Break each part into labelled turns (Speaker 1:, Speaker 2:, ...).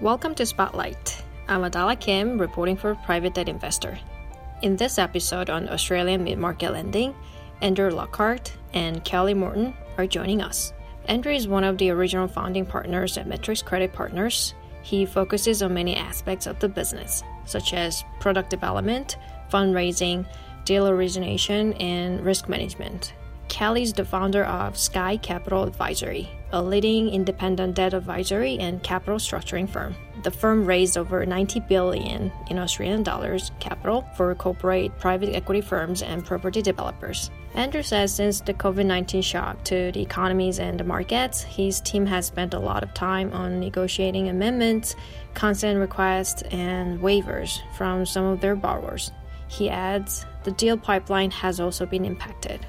Speaker 1: Welcome to Spotlight. I'm Adala Kim, reporting for Private Debt Investor. In this episode on Australian mid market lending, Andrew Lockhart and Kelly Morton are joining us. Andrew is one of the original founding partners at Metrics Credit Partners. He focuses on many aspects of the business, such as product development, fundraising, deal origination, and risk management. Kelly is the founder of Sky Capital Advisory, a leading independent debt advisory and capital structuring firm. The firm raised over 90 billion in Australian dollars capital for corporate private equity firms and property developers. Andrew says since the COVID 19 shock to the economies and the markets, his team has spent a lot of time on negotiating amendments, consent requests, and waivers from some of their borrowers. He adds, the deal pipeline has also been impacted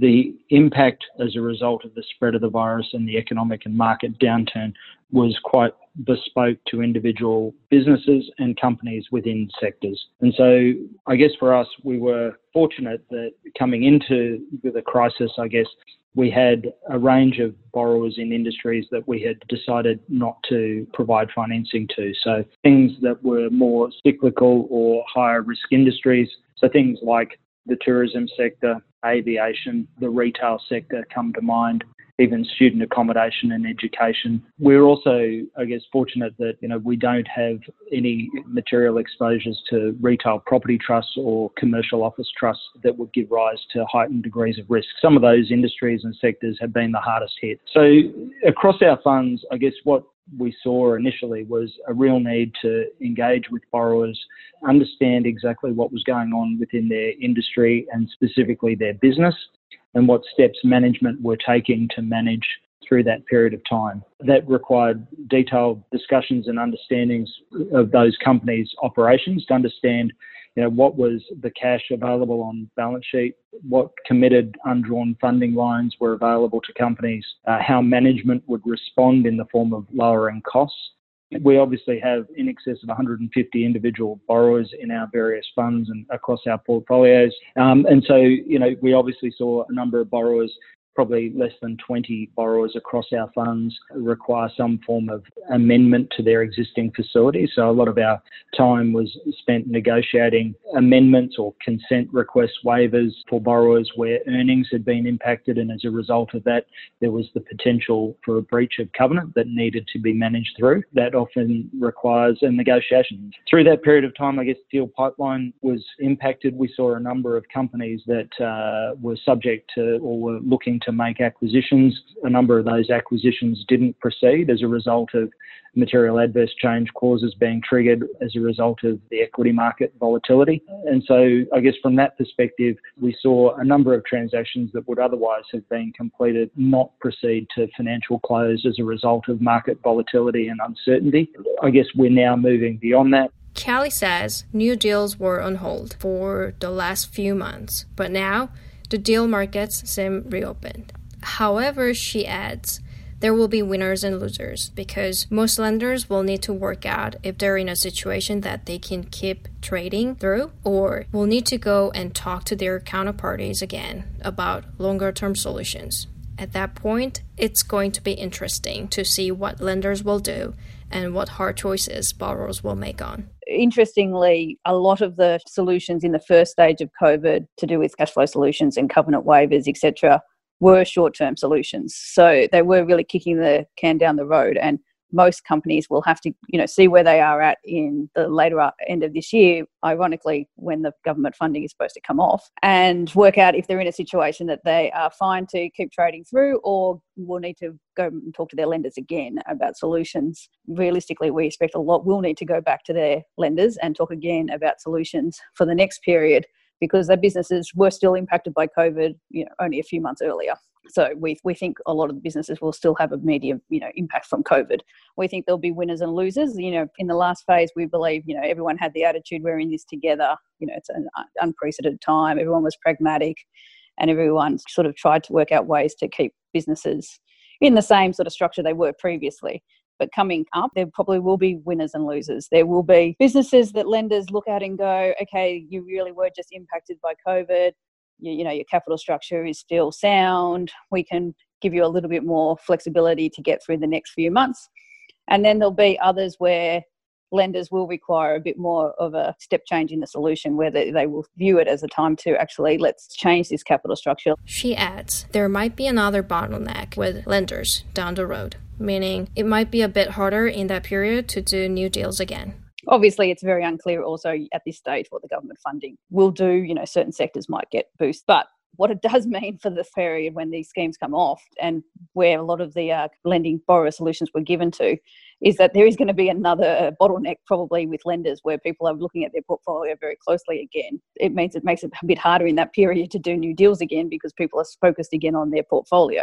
Speaker 2: the impact as a result of the spread of the virus and the economic and market downturn was quite bespoke to individual businesses and companies within sectors. And so I guess for us, we were fortunate that coming into the crisis, I guess, we had a range of borrowers in industries that we had decided not to provide financing to. So things that were more cyclical or higher risk industries. So things like the tourism sector, aviation, the retail sector come to mind, even student accommodation and education. We're also, I guess, fortunate that you know we don't have any material exposures to retail property trusts or commercial office trusts that would give rise to heightened degrees of risk. Some of those industries and sectors have been the hardest hit. So across our funds, I guess what we saw initially was a real need to engage with borrowers, understand exactly what was going on within their industry and specifically their business, and what steps management were taking to manage through that period of time. That required detailed discussions and understandings of those companies' operations to understand you know, what was the cash available on balance sheet, what committed undrawn funding lines were available to companies, uh, how management would respond in the form of lowering costs. We obviously have in excess of 150 individual borrowers in our various funds and across our portfolios. Um, and so, you know, we obviously saw a number of borrowers probably less than 20 borrowers across our funds require some form of amendment to their existing facility. So a lot of our time was spent negotiating amendments or consent request waivers for borrowers where earnings had been impacted. And as a result of that, there was the potential for a breach of covenant that needed to be managed through. That often requires a negotiation. Through that period of time, I guess deal pipeline was impacted. We saw a number of companies that uh, were subject to or were looking to make acquisitions. A number of those acquisitions didn't proceed as a result of material adverse change clauses being triggered as a result of the equity market volatility. And so, I guess from that perspective, we saw a number of transactions that would otherwise have been completed not proceed to financial close as a result of market volatility and uncertainty. I guess we're now moving beyond that.
Speaker 1: Kelly says new deals were on hold for the last few months, but now the deal markets seem reopened. However, she adds, there will be winners and losers because most lenders will need to work out if they're in a situation that they can keep trading through or will need to go and talk to their counterparties again about longer term solutions. At that point, it's going to be interesting to see what lenders will do and what hard choices borrowers will make on
Speaker 3: interestingly, a lot of the solutions in the first stage of COVID to do with cash flow solutions and covenant waivers, etc., were short term solutions. So they were really kicking the can down the road. And most companies will have to you know see where they are at in the later end of this year ironically when the government funding is supposed to come off and work out if they're in a situation that they are fine to keep trading through or will need to go and talk to their lenders again about solutions. Realistically we expect a lot will need to go back to their lenders and talk again about solutions for the next period because their businesses were still impacted by covid you know only a few months earlier so we, we think a lot of the businesses will still have a medium you know impact from covid. We think there'll be winners and losers. You know in the last phase we believe you know everyone had the attitude we're in this together. You know it's an uh, unprecedented time. Everyone was pragmatic and everyone sort of tried to work out ways to keep businesses in the same sort of structure they were previously. But coming up, there probably will be winners and losers. There will be businesses that lenders look at and go, okay, you really were just impacted by COVID you, you know your capital structure is still sound we can give you a little bit more flexibility to get through the next few months And then there'll be others where lenders will require a bit more of a step change in the solution where they, they, will view it as a time to actually let's change this capital structure.
Speaker 1: She adds there might be another bottleneck with lenders down the road, meaning it might be a bit harder in that period to do new deals again.
Speaker 3: Obviously, it's very unclear also at this stage what the government funding will do. You know, certain sectors might get boost, but what it does mean for this period when these schemes come off and where a lot of the uh, lending borrower solutions were given to is that there is going to be another bottleneck probably with lenders where people are looking at their portfolio very closely again. It means it makes it a bit harder in that period to do new deals again because people are focused again on their portfolio.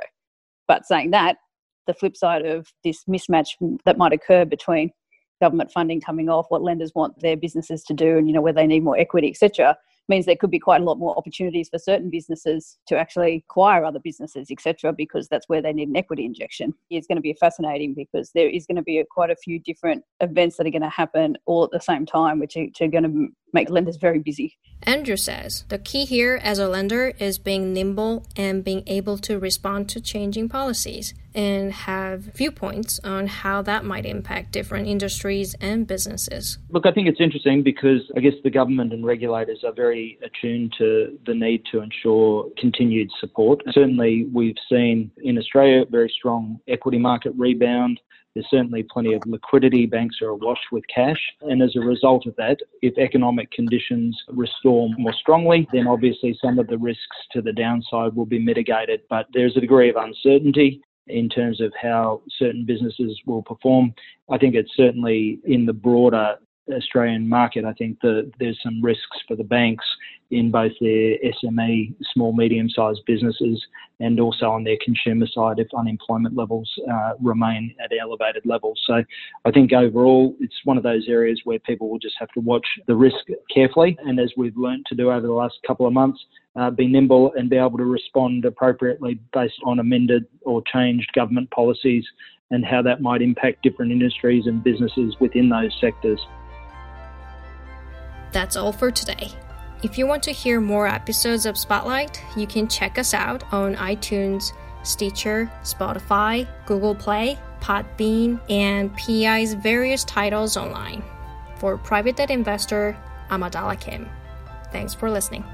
Speaker 3: But saying that, the flip side of this mismatch that might occur between government funding coming off, what lenders want their businesses to do, and you know where they need more equity, etc means there could be quite a lot more opportunities for certain businesses to actually acquire other businesses, etc., because that's where they need an equity injection. It's going to be fascinating because there is going to be a, quite a few different events that are going to happen all at the same time, which are, which are going to make lenders very busy.
Speaker 1: Andrew says the key here as a lender is being nimble and being able to respond to changing policies and have viewpoints on how that might impact different industries and businesses.
Speaker 2: Look, I think it's interesting because I guess the government and regulators are very attuned to the need to ensure continued support. Certainly, we've seen in Australia very strong equity market rebound. There's certainly plenty of liquidity. Banks are awash with cash. And as a result of that, if economic conditions restore more strongly, then obviously some of the risks to the downside will be mitigated. But there's a degree of uncertainty in terms of how certain businesses will perform. I think it's certainly in the broader Australian market, I think that there's some risks for the banks in both their SME, small, medium sized businesses, and also on their consumer side if unemployment levels uh, remain at elevated levels. So I think overall it's one of those areas where people will just have to watch the risk carefully. And as we've learned to do over the last couple of months, uh, be nimble and be able to respond appropriately based on amended or changed government policies and how that might impact different industries and businesses within those sectors.
Speaker 1: That's all for today. If you want to hear more episodes of Spotlight, you can check us out on iTunes, Stitcher, Spotify, Google Play, Podbean, and PEI's various titles online. For Private Debt Investor, I'm Adala Kim. Thanks for listening.